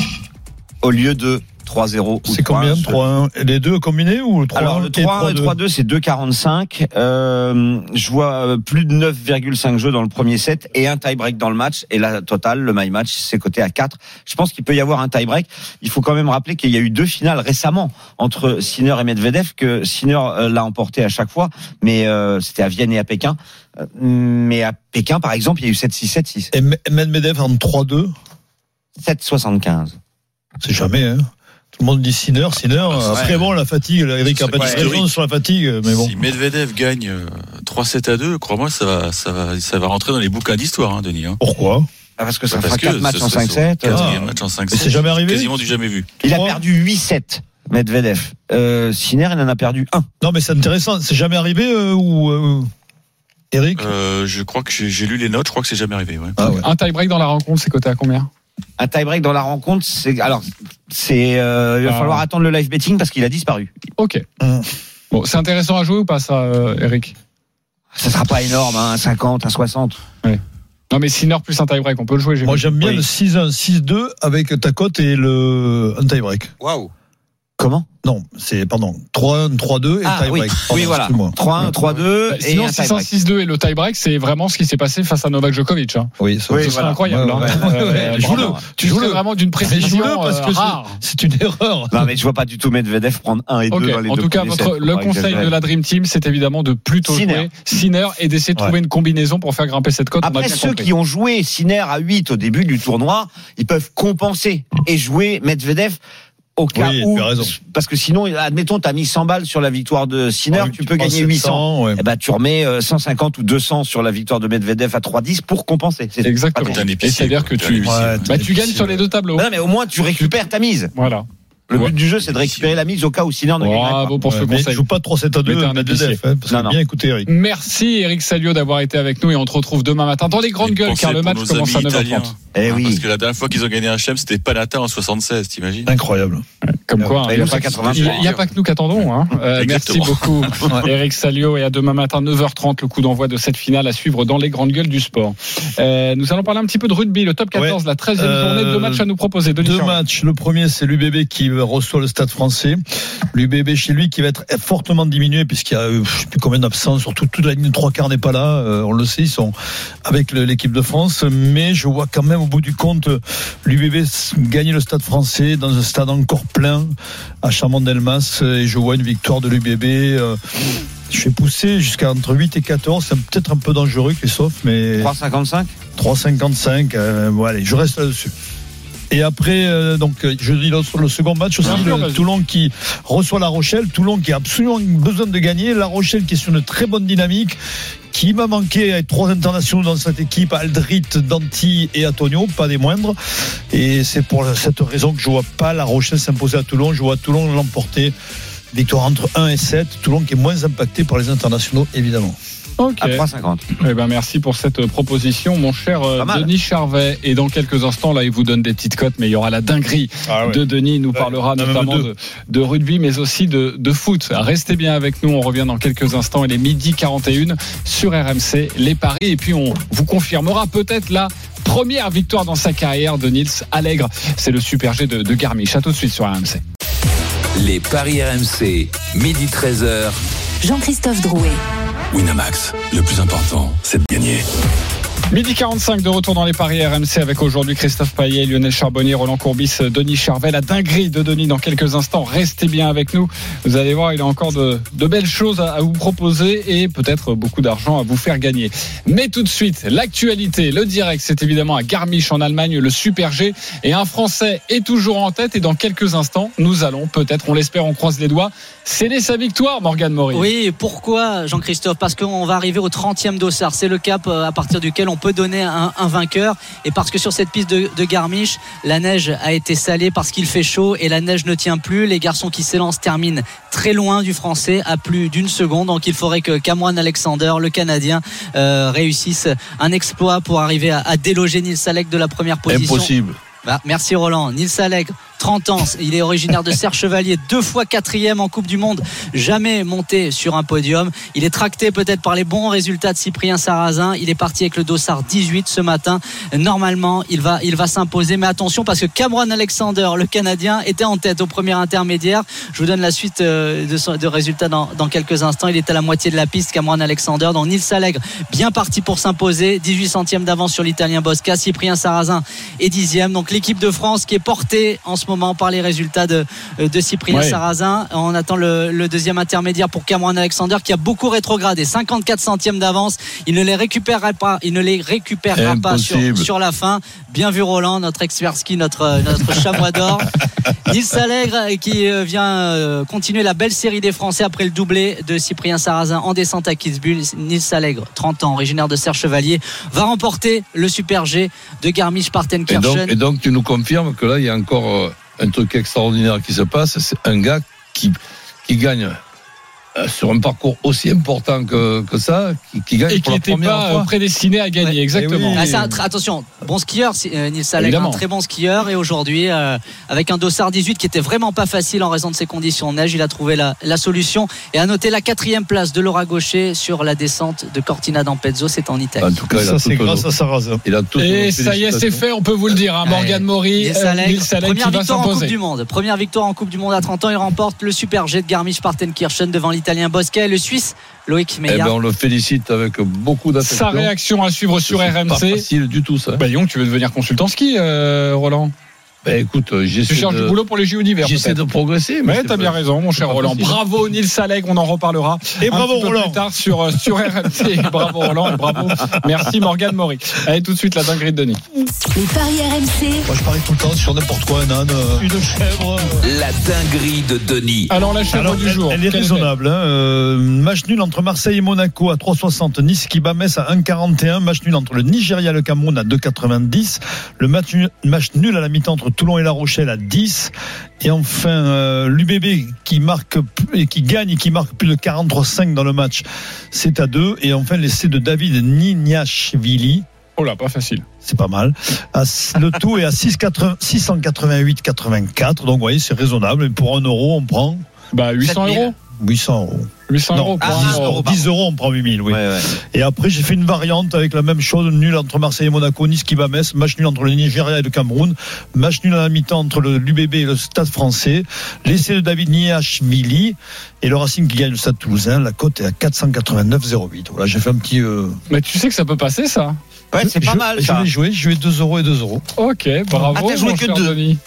Au lieu de 3-0 ou C'est combien 3-1. 3-1 Les deux combinés ou le 3-1 Alors le et 3-1 et 3-2 c'est 2,45. Euh, je vois euh, plus de 9,5 jeux dans le premier set et un tie-break dans le match. Et la totale, le my match, c'est coté à 4. Je pense qu'il peut y avoir un tie-break. Il faut quand même rappeler qu'il y a eu deux finales récemment entre Sinner et Medvedev, que Sinner euh, l'a emporté à chaque fois, mais euh, c'était à Vienne et à Pékin. Euh, Mais à Pékin, par exemple, il y a eu 7-6, 7-6. Et Me- Medvedev en 3-2 7-75. C'est jamais, hein. Tout le monde dit Sinner, Sinner. Après, bon, la fatigue, Eric a pas dit raison sur la fatigue, mais bon. Si Medvedev gagne euh, 3-7 à 2, crois-moi, ça va, ça va, ça va rentrer dans les bouquins d'histoire, hein, Denis. hein. Pourquoi? Ah, Parce que ça Bah, fera parce 4 que matchs en serait son 5-7. Quatrième Ah. match en 5 Mais c'est jamais arrivé Quasiment du jamais vu. Il a perdu 8-7, Medvedev. Euh, Sinner, il en a perdu 1. Non, mais c'est intéressant. C'est jamais arrivé euh, ou. euh, Eric? Euh, je crois que j'ai j'ai lu les notes, je crois que c'est jamais arrivé. Ouais. Ah ouais. Un tie-break dans la rencontre, c'est coté à combien? Un tie-break dans la rencontre, c'est alors c'est euh, il va Ah. falloir attendre le live betting parce qu'il a disparu. Ok. Hum. Bon, c'est intéressant à jouer ou pas ça, euh, Eric? Ça sera pas énorme, hein, un 50, un 60. Non, mais Sinner plus un tie-break, on peut le jouer. j'ai Moi, j'aime bien Oui. le 6-1, 6-2 avec ta cote et le un tie-break. Waouh. Comment Non, c'est, pardon, 3-1, 3-2 et Ah oui, tie-break. Pardon, oui voilà. excuse-moi. 3-1, 3-2 Bah, et Sinon, un 6-1, tie-break. 6-2 et le tie-break, c'est vraiment ce qui s'est passé face à Novak Djokovic. Hein. Oui, ça, Oui, voilà. incroyable. Ouais, hein. ouais. Euh, Joue-le. Tu joues vraiment d'une précision joue-le parce euh, que c'est- rare. c'est une erreur. Non mais je vois pas du tout Medvedev prendre 1 et 2 Ok, dans les en deux tout cas, votre, le conseil de la Dream Team, c'est évidemment de plutôt Sinner. jouer Sinner et d'essayer de trouver Ouais. une combinaison pour faire grimper cette cote. Après ceux qui ont joué Sinner à 8 au début du tournoi, ils peuvent compenser et jouer Medvedev au cas Oui, où tu as raison. parce que sinon admettons tu as mis 100 balles sur la victoire de Sinner, Ah oui, tu peux gagner 800. 700, ouais. Eh ben, tu remets euh, 150 ou 200 sur la victoire de Medvedev à 3-10 pour compenser. C'est Exactement. Et c'est-à-dire que tu. Ouais, bah, tu gagnes sur les deux tableaux. Non, mais au moins tu récupères ta mise. Voilà. Le Ouais. but du jeu, c'est de récupérer la mise au cas où Sinner ne pas. Bravo pour ce conseil. joue pas 3-7 à 2 Mais t'es un Medvedev, épicier. hein, parce Non, que non. bien écouté, Eric. Merci Eric Salio d'avoir été avec nous et on te retrouve demain matin dans les grandes Et gueules car le match commence à amis 9h30. italiens. Eh Parce oui. que la dernière fois qu'ils ont gagné un chelem, c'était Panata en 76, t'imagines Incroyable. Comme quoi, il n'y a, pas que- 83. il y a pas que nous qu'attendons. Hein. Euh, merci beaucoup Eric Salio et à demain matin 9h30 le coup d'envoi de cette finale à suivre dans les grandes gueules du sport. Euh, nous allons parler un petit peu de rugby, le top 14, Ouais. la 13e Euh, journée, deux matchs à nous proposer. Denis Deux matchs. Le premier, c'est l'UBB qui reçoit le stade français. L'UBB chez lui qui va être fortement diminué puisqu'il y a euh, je sais plus combien d'absents. Surtout toute la ligne de trois quarts n'est pas là. Euh, on le sait, ils sont avec l'équipe de France. Mais je vois quand même au bout du compte l'UBB gagner le stade français dans un stade encore plein à Chamon-Delmas. Et je vois une victoire de l'UBB. euh, je vais pousser jusqu'à entre 8 et 14. C'est peut-être un peu dangereux, Christophe, mais 3,55 3,55. Euh, bon, allez, je reste là-dessus. Et après, euh, donc, je dis le, le second match aussi, le. Toulon qui reçoit La Rochelle. Toulon qui a absolument besoin de gagner. La Rochelle qui est sur une très bonne dynamique. Qui m'a manqué avec trois internationaux dans cette équipe, Aldrit, Danti et Antonio, pas des moindres. Et c'est pour cette raison que je vois pas La Rochelle s'imposer à Toulon. Je vois Toulon l'emporter. Victoire entre 1 et 7. Toulon qui est moins impacté par les internationaux, évidemment. Ok. à 3,50. Eh ben merci pour cette euh, proposition, mon cher euh. Denis Charvet. Et dans quelques instants, là, il vous donne des petites cotes, mais il y aura la dinguerie Ah ouais. de Denis. Il nous parlera notamment de rugby, mais aussi de, de foot. Restez bien avec nous. On revient dans quelques instants. Il est midi 41 sur RMC, les paris. Et puis, on vous confirmera peut-être la première victoire dans sa carrière de Nils Allègre. C'est le super G de, de Garmisch. À tout de suite sur RMC. Les paris RMC, midi 13h. Jean-Christophe Drouet. Winamax, le plus important, c'est de gagner. Midi 45 de retour dans les paris RMC avec aujourd'hui Christophe Payet, Lionel Charbonnier, Roland Courbis, Denis Charvet. La dinguerie de Denis dans quelques instants. Restez bien avec nous. Vous allez voir, il a encore de, belles choses à, vous proposer et peut-être beaucoup d'argent à vous faire gagner. Mais tout de suite, l'actualité, le direct, c'est évidemment à Garmisch en Allemagne, le Super G. Et un Français est toujours en tête et dans quelques instants, nous allons peut-être, on l'espère, on croise les doigts, céder sa victoire, Morgane Maury. Oui, pourquoi Jean-Christophe? Parce qu'on va arriver au 30e dossard. C'est le cap euh, à partir duquel on peut donner un, un vainqueur. Et parce que sur cette piste de, de Garmisch, la neige a été salée parce qu'il fait chaud et la neige ne tient plus. Les garçons qui s'élancent terminent très loin du français à plus d'une seconde. Donc il faudrait que Cameron Alexander, le Canadien, euh, réussisse un exploit pour arriver à, à déloger Nils Salek de la première position. Impossible. Bah, merci Roland. Nils Allègre, 30 ans, il est originaire de Serre Chevalier, deux fois quatrième en Coupe du Monde, jamais monté sur un podium. Il est tracté peut-être par les bons résultats de Cyprien Sarrazin. Il est parti avec le dossard 18 ce matin. Normalement, il va, il va s'imposer. Mais attention parce que Cameron Alexander, le Canadien, était en tête au premier intermédiaire. Je vous donne la suite euh, de, résultats dans, dans quelques instants. Il est à la moitié de la piste, Cameron Alexander. Donc Nils Allègre, bien parti pour s'imposer. 18 centièmes d'avance sur l'Italien Bosca. Cyprien Sarrazin est dixième. Donc l'équipe de France qui est portée en ce moment par les résultats de, de Cyprien Ouais. Sarrazin. On attend le, le deuxième intermédiaire pour Cameron Alexander qui a beaucoup rétrogradé. 54 centièmes d'avance. Il ne les récupérera pas. Il ne les récupérera pas sur, sur la fin. Bien vu Roland, notre expert ski, notre, notre chamois d'or. Nils Allègre euh, qui euh, vient euh, continuer la belle série des Français après le doublé de Cyprien Sarrazin en descente à Kitzbühel. Nils Allègre, 30 ans, originaire de Serre Chevalier, va remporter le Super G de Et Garmisch-Partenkirchen. et donc, tu nous confirmes que là, il y a encore euh, un truc extraordinaire qui se passe. C'est un gars qui, qui gagne euh, sur un parcours aussi important que, que ça, qui, qui gagne Et pour qui la n'était première pas fois. euh, prédestiné à gagner, Ouais. exactement. Oui. Ah, un attention, bon skieur, euh, Nils Allègre, Évidemment. un très bon skieur. Et aujourd'hui, euh, avec un dossard 18 qui était vraiment pas facile en raison de ses conditions de neige, il a trouvé la, la solution. Et à noter la quatrième place de Laura Gaucher sur la descente de Cortina d'Ampezzo, c'est en Italie. En tout cas, il a Ça, c'est grâce à Sarrazin. il a toutes Et ça y est, c'est fait, on peut vous le dire. Hein, Morgane Maury, Nils euh, Allègre, Nils Allègre première qui va victoire en Coupe du Monde. Première victoire en Coupe du Monde à 30 ans. Il remporte le Super G de Garmisch-Partenkirchen devant l'Italien Bosquet et le Suisse Loïc Eh Meillard. ben, on le félicite avec beaucoup d'affection. Sa réaction à suivre sur C'est Pas RMC. facile du tout, ça. Bah, Lyon, tu veux devenir consultant ski, euh, Roland Ben, écoute, euh, Tu j'essaie cherches du de, boulot pour les JO d'hiver. j'essaie de progresser. Mais t'as pas- bien raison, mon cher Roland. Bravo Nils Allègre, on en reparlera. Et un bravo, petit peu Roland. plus tard sur, euh, sur RMC. bravo Roland et bravo. Merci Morgane Maury. Allez tout de suite la dinguerie de Denis. Les paris RMC. Moi, je parie tout le temps sur n'importe quoi, un âne, euh, une chèvre. La dinguerie de Denis. Alors la chèvre Alors, du elle, jour. elle est raisonnable. Hein. Euh, match nul entre Marseille et Monaco à 3,60. Nice qui bat Metz à 1,41. Match nul entre le Nigeria et le Cameroun à 2,90. Le match nul, match nul à la mi-temps entre Toulon et La Rochelle à 10. Et enfin, euh, l'UBB qui marque et qui gagne et qui marque plus de 43,5 dans le match, c'est à 2. Et enfin, l'essai de David Nignashvili. Oh là, pas facile. C'est pas mal. À- Le tout est à 688,84. Donc, vous voyez, c'est raisonnable. Et pour un euro, on prend Bah 800 7000. euros. 800 euros. 800 Non, euros. Ah, pour un 10 euro. euros, 10 euros, on prend 8000, oui. Ouais, ouais. Et après, j'ai fait une variante avec la même chose, nul entre Marseille et Monaco, Nice qui bat Metz, match nul entre le Nigeria et le Cameroun, match nul à la mi-temps entre le l'UBB et le Stade français, l'essai de David Niashvili et le Racing qui gagne le Stade toulousain, la cote est à 489,08. Voilà, j'ai fait un petit... euh, Mais tu sais que ça peut passer ça. Ouais, c'est pas je, mal Je ça. vais jouer, je vais 2 euros et 2 euros. Ok, bravo. Ah, t'as joué que cher deux. Denis.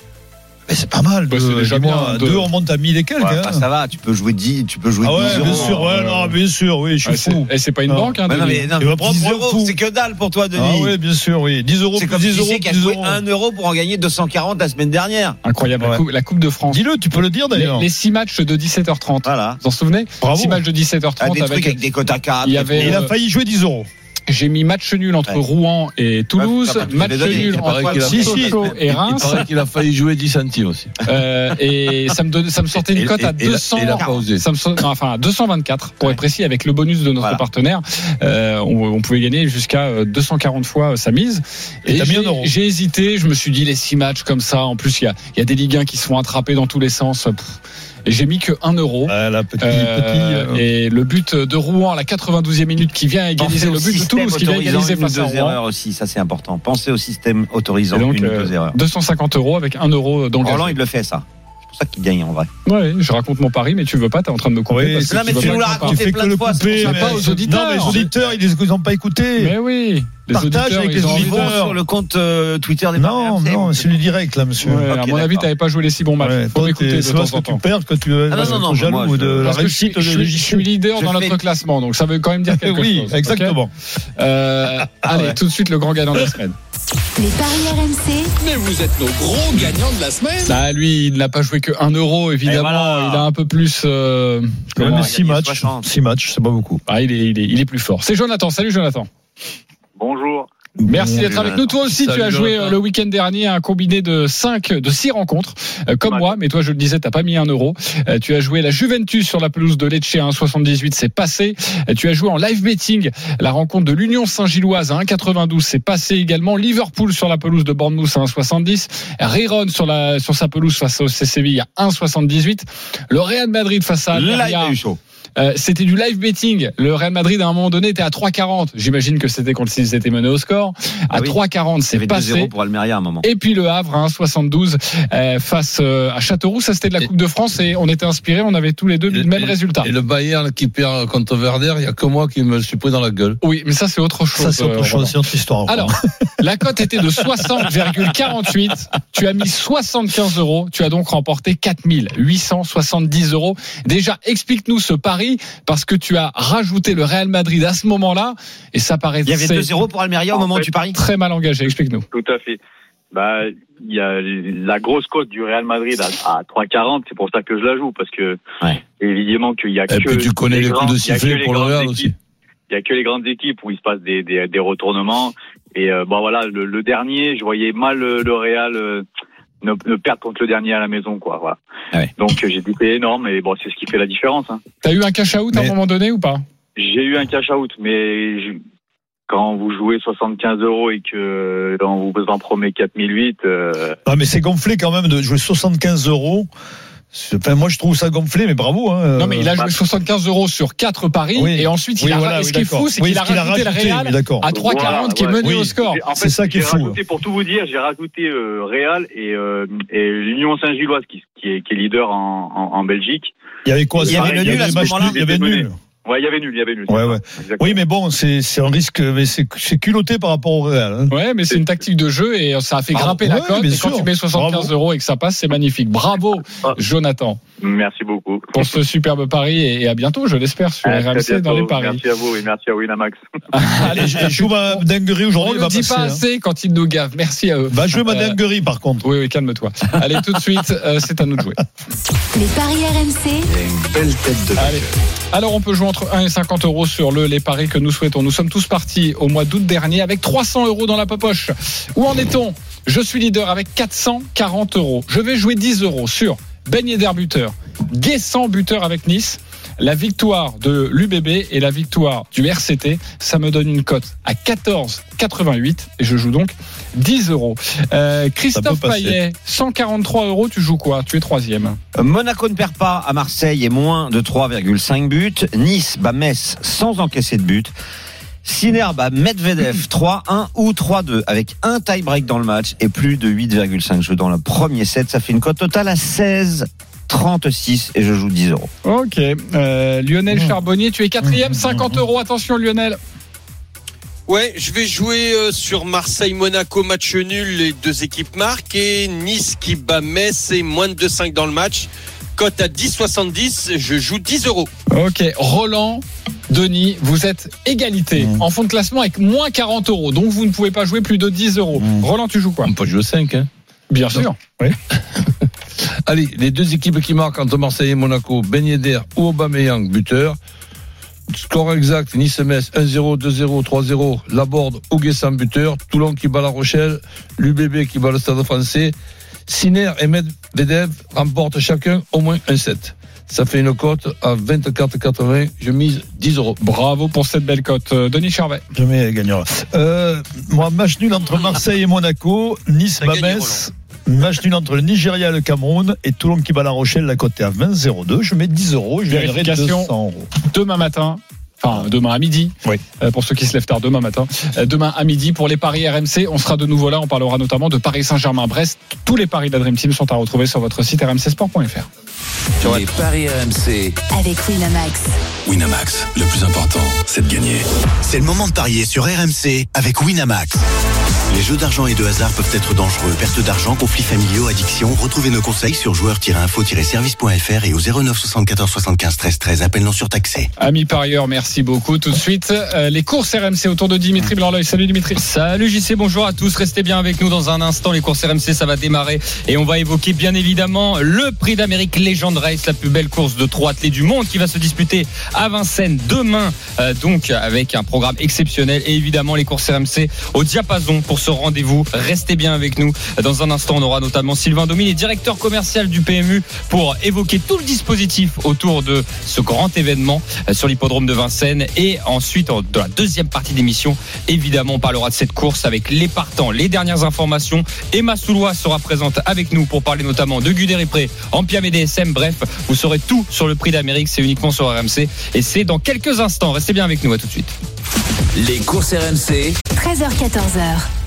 Mais c'est pas mal, Bah, deux, déjà bien, deux, deux. on monte à 1000 et quelques. Ouais, hein. bah, ça va, tu peux jouer 10, tu peux jouer ah 10 ouais, euros. bien sûr, ouais, non, bien sûr, oui, je suis Ouais, c'est- fou. Et c'est pas une Ah. banque, hein, Ouais, non, mais, non, Tu vas prendre 10 pour le euros, c'est que dalle pour toi, Denis. Ah oui, bien sûr, oui. 10 euros, c'est comme 10 tu euros, sais qui a plus 10 joué euros. 1 euro pour en gagner 240 la semaine dernière. Incroyable. La Ouais. coupe, la Coupe de France. Dis-le, tu peux le dire Les, d'ailleurs. les six matchs de 17h30. Voilà. Vous vous en souvenez? Bravo. Six matchs de Ah, 17h30 des trucs avec. avec des cotes à 4. Il y avait- Et il a euh, failli jouer 10 euros. J'ai mis match nul entre Ouais. Rouen et Toulouse, Ouais, match nul Il entre Si, si. Sochaux et Il Reims. paraît qu'il a failli jouer 10 centimes aussi. Euh, et ça me donne, ça me sortait une Et- cote à et- et la- 200, et la pas osé. ça me enfin à 224 pour être précis avec le bonus de notre Voilà. partenaire. Euh, on, on pouvait gagner jusqu'à euh, 240 fois euh, sa mise. Et un j'ai- hésité, je me suis dit les six matchs comme ça. En plus il y a, il y a des Ligue 1 qui se font attraper dans tous les sens. Pff. Et j'ai mis que 1 euro. Là, petit, Euh, petit. euh, et le but de Rouen à la 82e minute qui vient égaliser le but de Toulouse qui vient égaliser face à deux Rouen. erreurs aussi, ça c'est important. Pensez au système autorisant Et donc, une euh, deux erreurs. 250 euros avec 1 euro dans le Roland, il le fait ça. C'est pour ça qu'il gagne en vrai. Ouais, je raconte mon pari, mais tu veux pas, t'es en train de me couper. Oui, parce que non, mais tu nous que l'as raconté fais plein que de le fois, couper. mais- Pas aux auditeurs. Non, mais les auditeurs, ils les ont pas écoutés. Mais oui, Partage auditeurs, avec les vont sur le compte euh, Twitter des Non, non, c'est le direct, là, monsieur. Ouais, à mon avis, t'avais pas joué les six bons matchs. Ouais, Faut m'écouter de parce que tu perds que tu es Ah non, non, non, jaloux moi, je- de la Parce que je suis, réussite je suis- je suis leader Je dans fais- notre classement, donc ça veut quand même dire quelque Oui, chose. exactement. ok Euh, allez, ouais. tout de suite le grand gagnant de la semaine. Les paris RMC, Mais vous êtes nos gros gagnants de la semaine. Bah, lui, il n'a pas joué que 1 euro, évidemment. voilà. Il a un peu plus. euh, comment même a 6 gagné matchs. 60. 6 matchs, c'est pas beaucoup. Ah, il, est, il, est, il est plus fort. C'est Jonathan. Salut, Jonathan. Bonjour. Merci d'être avec nous. Toi aussi, Salut, tu as joué euh, le week-end dernier un combiné de 5, de 6 rencontres, euh, comme Ouais. moi, mais toi, je le disais, t'as pas mis un euro. Euh, tu as joué la Juventus sur la pelouse de Lecce à 1,78, c'est passé. Tu as joué en live betting la rencontre de l'Union Saint-Gilloise à 1,92, c'est passé également. Liverpool sur la pelouse de Bournemouth à 1,70. Riron sur la, sur sa pelouse face au CCV à 1,78. Le Real Madrid face à Almeria. Euh, c'était du live betting. Le Real Madrid, à un moment donné, était à 3,40. J'imagine que c'était quand ils étaient menés au score. À Ah oui. 3,40, Il y c'est passé. 2-0 pour Almeria à un moment. Et puis le Havre, hein, 72 euh, face euh, à Châteauroux. Ça, c'était de la Et- Coupe de France et on était inspirés. On avait tous les deux mis le même résultat. Et le Bayern qui perd contre Werder, il y a que moi qui me suis pris dans la gueule. Oui, mais ça, c'est autre chose. Ça, c'est euh, autre chose, c'est autre histoire. encore. Alors, la cote était de 60,48. Tu as mis 75 euros. Tu as donc remporté 4870 euros. Déjà, explique-nous ce pari parce que tu as rajouté le Real Madrid à ce moment-là et ça paraît Il y avait 2-0 pour Almeria au En moment où fait- tu paries très mal engagé. Explique-nous. Tout à fait. Bah, il y a la grosse cote du Real Madrid à, à 3,40. C'est pour ça que je la joue parce que Ouais. évidemment qu'il y a Et que puis tu connais les coups de sifflet pour le grandes Real équipes- aussi. Il y a que les grandes équipes où il se passe des, des, des retournements. Et euh, bon voilà, le, le dernier, je voyais mal le, le Real euh, ne, ne perdre contre le dernier à la maison, quoi. Voilà. Ah ouais. Donc euh, j'ai dit c'est énorme et bon c'est ce qui fait la différence. Hein. T'as eu un cash out à un moment donné ou pas? J'ai eu un cash out, mais je- quand vous jouez 75 euros et que on vous en promet 4008, euh, Ah, mais c'est gonflé quand même de jouer 75 euros. Enfin, moi, je trouve ça gonflé, mais bravo. Hein. Non, mais il a joué bah- 75 euros sur 4 paris Oui. et ensuite il Oui, a. voilà, ce oui, qui est fou, c'est Oui, qu'il a qu'il a rajouté le Real à 3,40 qui est Voilà, mené au score. En C'est fait, ça qui est j'ai fou. Rajouté, pour tout vous dire, j'ai rajouté euh, Real et, euh, et l'Union Saint-Gilloise qui, qui, est, qui est leader en, en, en Belgique. Il y avait quoi Il y avait le nul à ce moment-là Il y avait nul. Ouais, il y avait nul, il y avait nul. Ouais, ouais. Oui, mais bon, c'est c'est un risque, mais c'est culotté par rapport au Real. hein. Ouais, mais c'est une tactique de jeu et ça a fait Ah, grimper la ouais, cote. bien Et quand sûr. tu mets 75 Bravo. euros et que ça passe, c'est magnifique. Bravo, Ah. Jonathan, Merci beaucoup. pour ce superbe pari et et à bientôt, je l'espère, sur RMC dans les paris. Merci à vous et merci à Winamax. Allez, je je joue ma dinguerie On aujourd'hui. ne il va le dit passer, pas hein. assez quand il nous gave. Merci à eux. Va jouer ma Euh, dinguerie, par contre. Oui, oui, calme-toi. Allez, tout de suite, euh, c'est à nous de jouer. les paris RMC, Belle tête de Allez. Alors, on peut jouer entre 1 et 50 euros sur le les paris que nous souhaitons. Nous sommes tous partis au mois d'août dernier avec 300 euros dans la poche. Où en est-on? Je suis leader avec 440 euros. Je vais jouer 10 euros sur Ben Yedder buteur, Guessant buteur avec Nice. La victoire de l'UBB et la victoire du RCT, ça me donne une cote à 14,88 et je joue donc 10 euros. Euh, Christophe. Payet, 143 euros, tu joues quoi? Tu es troisième. Monaco ne perd pas à Marseille et moins de 3,5 buts. Nice bat Metz sans encaisser de but. Sinner bat Medvedev 3-1 ou 3-2 avec un tie-break dans le match et plus de 8,5 jeux dans le premier set. Ça fait une cote totale à 16,36 et je joue 10 euros. Ok. Euh, Lionel Mmh. Charbonnier, tu es quatrième, 50 euros. Attention Lionel. Ouais, je vais jouer euh, sur Marseille-Monaco, match nul, les deux équipes marquent, et Nice qui bat Metz et moins de 2,5 dans le match. Cote à 10,70, je joue 10 euros. Ok. Roland, Denis, vous êtes égalité Mmh. en fond de classement avec moins 40 euros. Donc vous ne pouvez pas jouer plus de 10 euros. Mmh. Roland, tu joues quoi? On peut jouer 5. Hein. Bien sûr. Allez, les deux équipes qui marquent entre Marseille et Monaco, Ben Yedder ou Aubameyang, buteur. Score exact, Nice-Metz 1-0, 2-0, 3-0. Laborde, Ouguessan buteur. Toulon qui bat La Rochelle. L'UBB qui bat le Stade français. Siner et Medvedev remportent chacun au moins un set. Ça fait une cote à 24,80. Je mise 10 euros. Bravo pour cette belle cote. Euh, Denis Charvet. Jamais gagnera. Euh, moi, match nul entre Marseille et Monaco, Nice, Babès. Match nul entre le Nigeria et le Cameroun et Toulon qui bat La Rochelle, la cote est à 20,02. Je mets 10 euros. Je gagnerai Vérification. 200 euros. Demain matin. Enfin, demain à midi. Oui. Euh, pour ceux qui se lèvent tard, demain matin. Euh, demain à midi pour les paris RMC. On sera de nouveau là. On parlera notamment de Paris Saint-Germain-Brest. Tous les paris de la Dream Team sont à retrouver sur votre site rmcsport.fr. Les paris RMC. Avec Winamax. Winamax, le plus important, c'est de gagner. C'est le moment de parier sur RMC avec Winamax. Les jeux d'argent et de hasard peuvent être dangereux. Perte d'argent, conflits familiaux, addiction. Retrouvez nos conseils sur joueurs-info-service.fr et au 09 74 75 13 13. Appel non surtaxé. Amis parieurs, merci beaucoup. Tout de suite, euh, les courses RMC autour de Dimitri Blanc-L'œil. Salut Dimitri. Salut JC, bonjour à tous. Restez bien avec nous dans un instant. Les courses RMC, ça va démarrer. Et on va évoquer bien évidemment le prix d'Amérique Legend Race, la plus belle course de trois athlètes du monde qui va se disputer à Vincennes demain. euh, donc avec un programme exceptionnel. Et évidemment les courses RMC au diapason pour ce rendez-vous. Restez bien avec nous. Dans un instant, on aura notamment Sylvain Domine, directeur commercial du PMU, pour évoquer tout le dispositif autour de ce grand événement sur l'hippodrome de Vincennes. Et ensuite, en- dans la deuxième partie d'émission, évidemment, on parlera de cette course avec les partants, les dernières informations. Emma Soulois sera présente avec nous pour parler notamment de Guder-Pré, Ampiam et DSM. Bref, vous saurez tout sur le prix d'Amérique. C'est uniquement sur RMC. Et c'est dans quelques instants. Restez bien avec nous. À tout de suite. Les courses RMC. 13h14h.